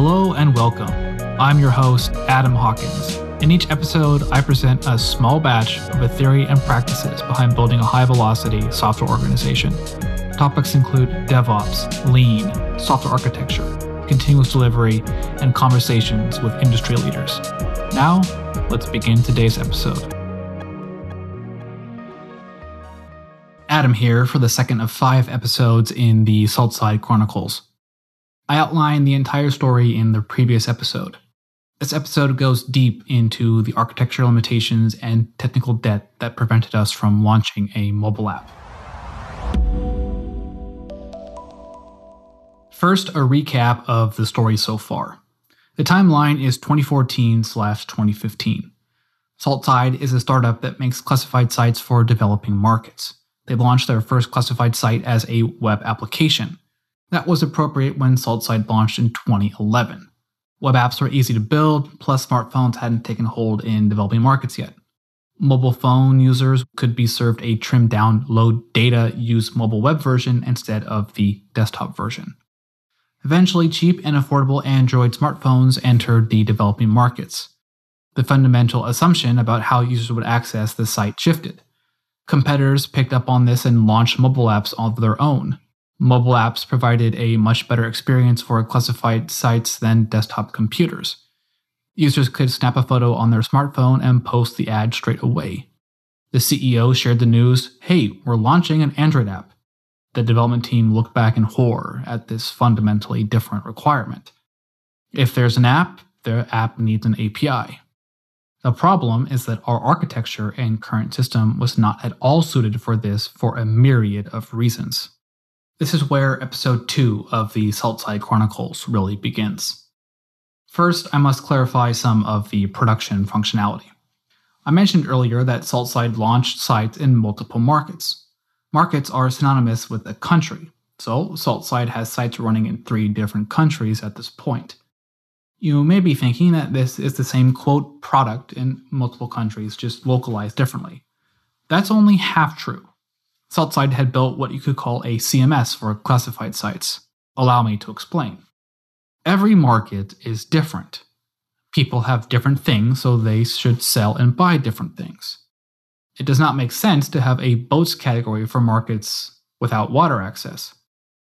Hello and welcome. I'm your host, Adam Hawkins. In each episode, I present a small batch of the theory and practices behind building a high velocity software organization. Topics include DevOps, Lean, software architecture, continuous delivery, and conversations with industry leaders. Now, let's begin today's episode. Adam here for the second of five episodes in the Saltside Chronicles. I outlined the entire story in the previous episode. This episode goes deep into the architectural limitations and technical debt that prevented us from launching a mobile app. First, a recap of the story so far. The timeline is 2014 slash 2015. Saltside is a startup that makes classified sites for developing markets. They launched their first classified site as a web application. That was appropriate when Saltside launched in 2011. Web apps were easy to build, plus smartphones hadn't taken hold in developing markets yet. Mobile phone users could be served a trimmed down, low data use mobile web version instead of the desktop version. Eventually, cheap and affordable Android smartphones entered the developing markets. The fundamental assumption about how users would access the site shifted. Competitors picked up on this and launched mobile apps of their own. Mobile apps provided a much better experience for classified sites than desktop computers. Users could snap a photo on their smartphone and post the ad straight away. The CEO shared the news hey, we're launching an Android app. The development team looked back in horror at this fundamentally different requirement. If there's an app, the app needs an API. The problem is that our architecture and current system was not at all suited for this for a myriad of reasons. This is where episode 2 of the Saltside Chronicles really begins. First, I must clarify some of the production functionality. I mentioned earlier that Saltside launched sites in multiple markets. Markets are synonymous with a country, so Saltside has sites running in three different countries at this point. You may be thinking that this is the same quote product in multiple countries, just localized differently. That's only half true. Saltside had built what you could call a CMS for classified sites. Allow me to explain. Every market is different. People have different things, so they should sell and buy different things. It does not make sense to have a boats category for markets without water access.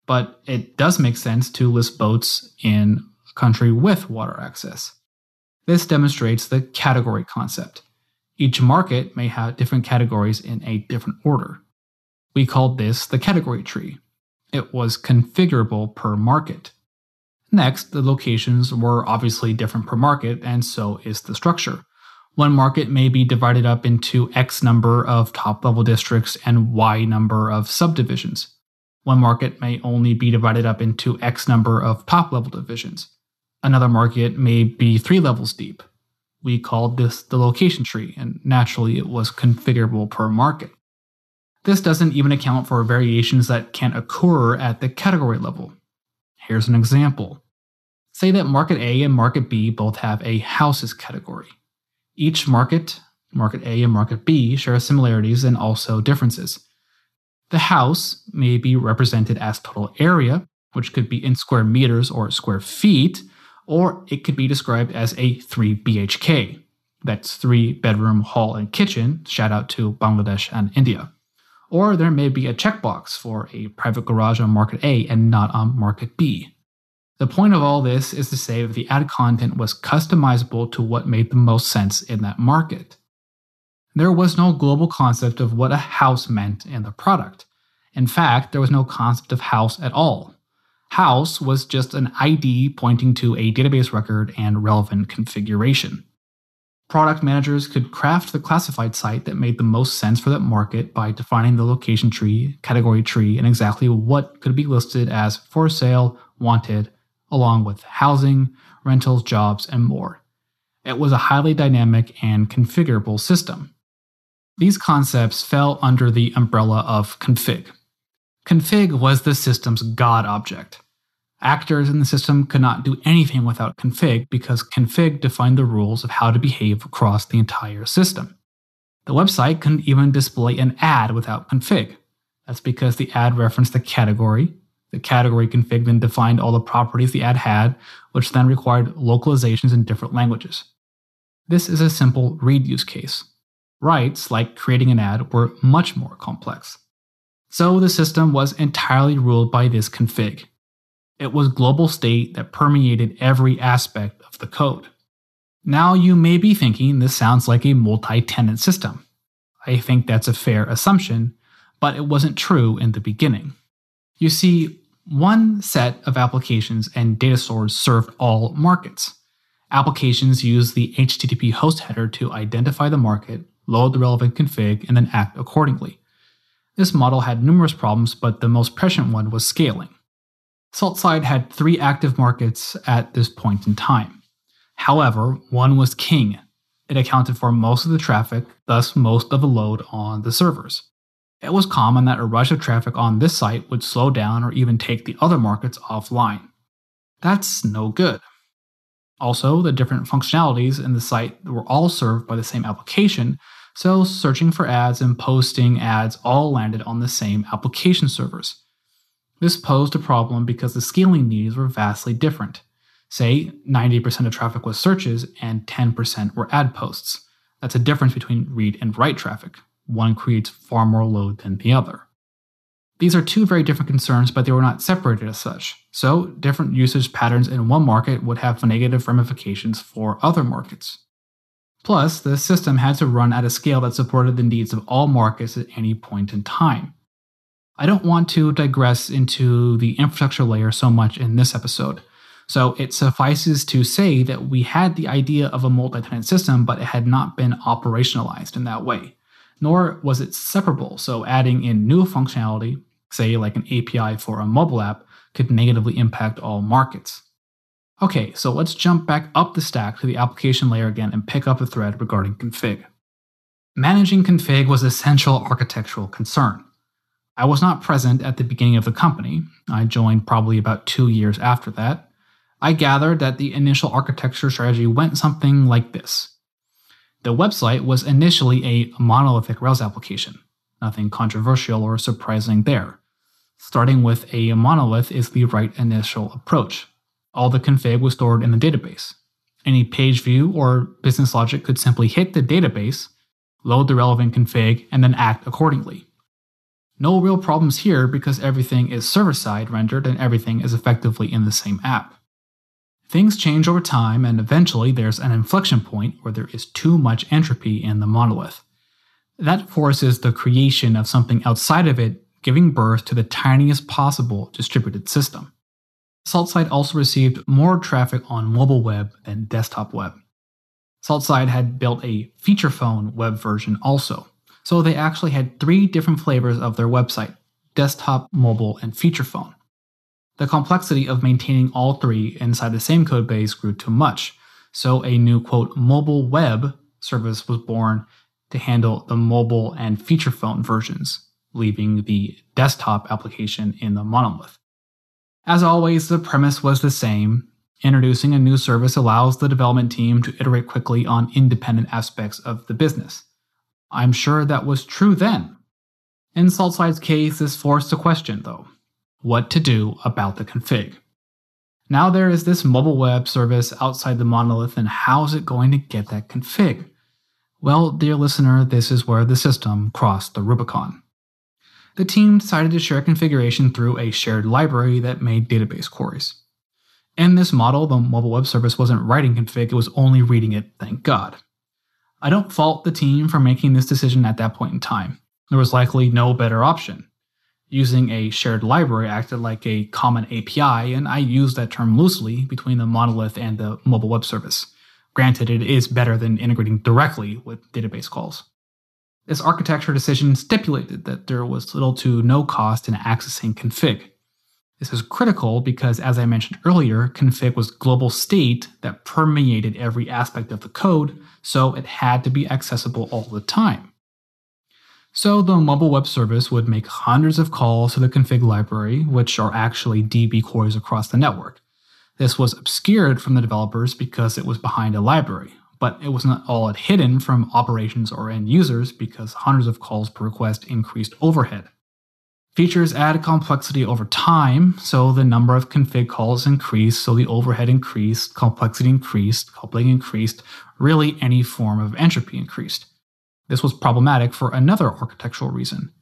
But it does make sense to list boats in a country with water access. This demonstrates the category concept. Each market may have different categories in a different order. We called this the category tree. It was configurable per market. Next, the locations were obviously different per market, and so is the structure. One market may be divided up into X number of top level districts and Y number of subdivisions. One market may only be divided up into X number of top level divisions. Another market may be three levels deep. We called this the location tree, and naturally it was configurable per market. This doesn't even account for variations that can occur at the category level. Here's an example. Say that market A and market B both have a houses category. Each market, market A and market B, share similarities and also differences. The house may be represented as total area, which could be in square meters or square feet, or it could be described as a 3 BHK. That's three bedroom, hall, and kitchen. Shout out to Bangladesh and India. Or there may be a checkbox for a private garage on market A and not on market B. The point of all this is to say that the ad content was customizable to what made the most sense in that market. There was no global concept of what a house meant in the product. In fact, there was no concept of house at all. House was just an ID pointing to a database record and relevant configuration. Product managers could craft the classified site that made the most sense for that market by defining the location tree, category tree, and exactly what could be listed as for sale, wanted, along with housing, rentals, jobs, and more. It was a highly dynamic and configurable system. These concepts fell under the umbrella of config. Config was the system's God object. Actors in the system could not do anything without config because config defined the rules of how to behave across the entire system. The website couldn't even display an ad without config. That's because the ad referenced the category, The category config then defined all the properties the ad had, which then required localizations in different languages. This is a simple read use case. Writes, like creating an ad, were much more complex. So the system was entirely ruled by this config. It was global state that permeated every aspect of the code. Now you may be thinking this sounds like a multi tenant system. I think that's a fair assumption, but it wasn't true in the beginning. You see, one set of applications and data stores served all markets. Applications use the HTTP host header to identify the market, load the relevant config, and then act accordingly. This model had numerous problems, but the most prescient one was scaling. SaltSide had three active markets at this point in time. However, one was king. It accounted for most of the traffic, thus most of the load on the servers. It was common that a rush of traffic on this site would slow down or even take the other markets offline. That's no good. Also, the different functionalities in the site were all served by the same application, so searching for ads and posting ads all landed on the same application servers. This posed a problem because the scaling needs were vastly different. Say, 90% of traffic was searches and 10% were ad posts. That's a difference between read and write traffic. One creates far more load than the other. These are two very different concerns, but they were not separated as such. So, different usage patterns in one market would have negative ramifications for other markets. Plus, the system had to run at a scale that supported the needs of all markets at any point in time. I don't want to digress into the infrastructure layer so much in this episode. So it suffices to say that we had the idea of a multi tenant system, but it had not been operationalized in that way. Nor was it separable, so adding in new functionality, say like an API for a mobile app, could negatively impact all markets. Okay, so let's jump back up the stack to the application layer again and pick up the thread regarding config. Managing config was a central architectural concern. I was not present at the beginning of the company. I joined probably about two years after that. I gathered that the initial architecture strategy went something like this. The website was initially a monolithic Rails application, nothing controversial or surprising there. Starting with a monolith is the right initial approach. All the config was stored in the database. Any page view or business logic could simply hit the database, load the relevant config, and then act accordingly. No real problems here because everything is server side rendered and everything is effectively in the same app. Things change over time, and eventually there's an inflection point where there is too much entropy in the monolith. That forces the creation of something outside of it, giving birth to the tiniest possible distributed system. SaltSide also received more traffic on mobile web than desktop web. SaltSide had built a feature phone web version also, so they actually had three different flavors of their website desktop, mobile, and feature phone. The complexity of maintaining all three inside the same codebase grew too much, so a new quote mobile web service was born to handle the mobile and feature phone versions, leaving the desktop application in the monolith. As always, the premise was the same. Introducing a new service allows the development team to iterate quickly on independent aspects of the business. I'm sure that was true then. In SaltSide's case, this forced a question, though what to do about the config. Now there is this mobile web service outside the monolith, and how is it going to get that config? Well, dear listener, this is where the system crossed the Rubicon the team decided to share configuration through a shared library that made database queries. In this model, the mobile web service wasn't writing config, it was only reading it, thank God. I don't fault the team for making this decision at that point in time. There was likely no better option. Using a shared library acted like a common API, and I use that term loosely between the monolith and the mobile web service. Granted, it is better than integrating directly with database calls. This architecture decision stipulated that there was little to no cost in accessing config. This is critical because, as I mentioned earlier, config was global state that permeated every aspect of the code, so it had to be accessible all the time. So the mobile web service would make hundreds of calls to the config library, which are actually DB queries across the network. This was obscured from the developers because it was behind a library, but it was not all hidden from operations or end users because hundreds of calls per request increased overhead. Features add complexity over time, so the number of config calls increased, so the overhead increased, complexity increased, coupling increased, really any form of entropy increased. This was problematic for another architectural reason.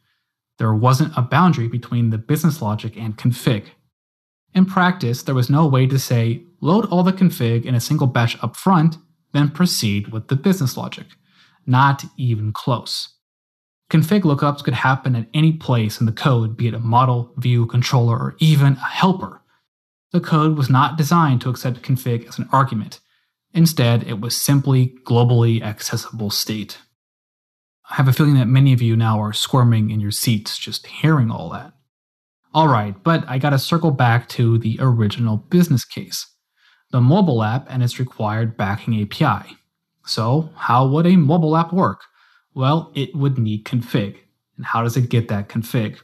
There wasn't a boundary between the business logic and config. In practice, there was no way to say, load all the config in a single batch up front, then proceed with the business logic. Not even close. Config lookups could happen at any place in the code, be it a model, view, controller, or even a helper. The code was not designed to accept config as an argument. Instead, it was simply globally accessible state. I have a feeling that many of you now are squirming in your seats just hearing all that. Alright, but I gotta circle back to the original business case the mobile app and its required backing API. So, how would a mobile app work? Well, it would need config. And how does it get that config?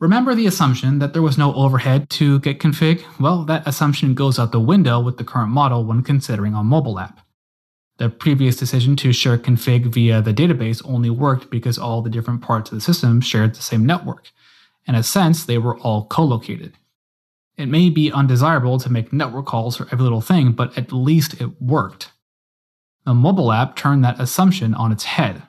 Remember the assumption that there was no overhead to get config? Well, that assumption goes out the window with the current model when considering a mobile app. The previous decision to share config via the database only worked because all the different parts of the system shared the same network. In a sense, they were all co located. It may be undesirable to make network calls for every little thing, but at least it worked. The mobile app turned that assumption on its head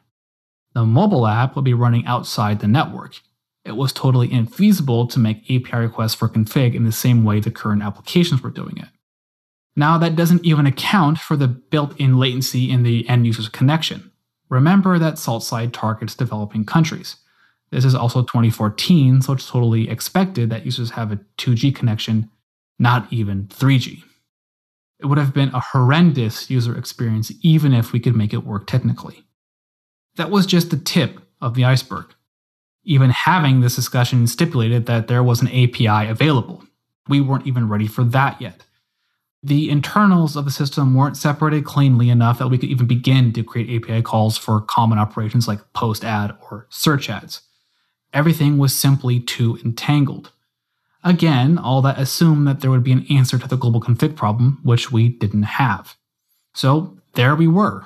the mobile app would be running outside the network. It was totally infeasible to make API requests for config in the same way the current applications were doing it. Now, that doesn't even account for the built in latency in the end user's connection. Remember that SaltSide targets developing countries. This is also 2014, so it's totally expected that users have a 2G connection, not even 3G. It would have been a horrendous user experience even if we could make it work technically. That was just the tip of the iceberg. Even having this discussion stipulated that there was an API available. We weren't even ready for that yet. The internals of the system weren't separated cleanly enough that we could even begin to create API calls for common operations like post ad or search ads. Everything was simply too entangled. Again, all that assumed that there would be an answer to the global config problem, which we didn't have. So there we were,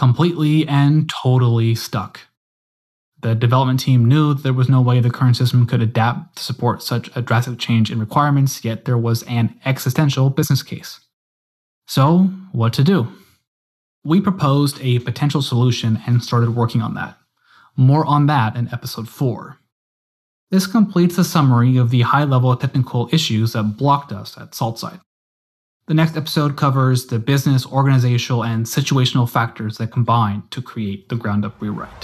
completely and totally stuck. The development team knew there was no way the current system could adapt to support such a drastic change in requirements, yet there was an existential business case. So, what to do? We proposed a potential solution and started working on that. More on that in episode 4. This completes a summary of the high level technical issues that blocked us at Saltside. The next episode covers the business, organizational, and situational factors that combine to create the ground up rewrite.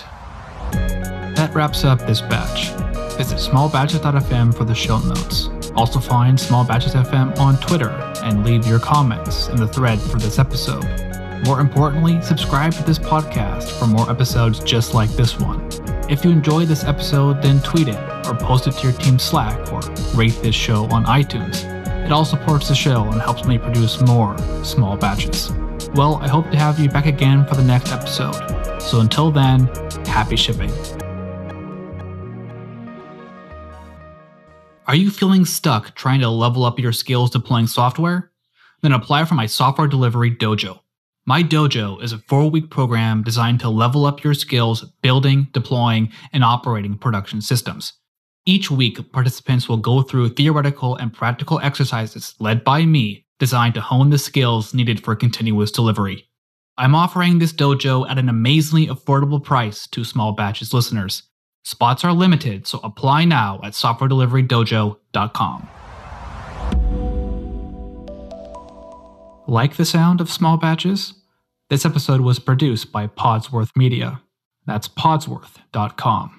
That wraps up this batch. Visit smallbatches.fm for the show notes. Also find Small Batches FM on Twitter and leave your comments in the thread for this episode. More importantly, subscribe to this podcast for more episodes just like this one. If you enjoyed this episode, then tweet it or post it to your team Slack or rate this show on iTunes. It all supports the show and helps me produce more small batches. Well, I hope to have you back again for the next episode. So until then, happy shipping. Are you feeling stuck trying to level up your skills deploying software? Then apply for my software delivery dojo. My dojo is a four week program designed to level up your skills building, deploying, and operating production systems. Each week, participants will go through theoretical and practical exercises led by me designed to hone the skills needed for continuous delivery. I'm offering this dojo at an amazingly affordable price to small batches listeners. Spots are limited, so apply now at softwaredeliverydojo.com. Like the sound of small batches? This episode was produced by Podsworth Media. That's podsworth.com.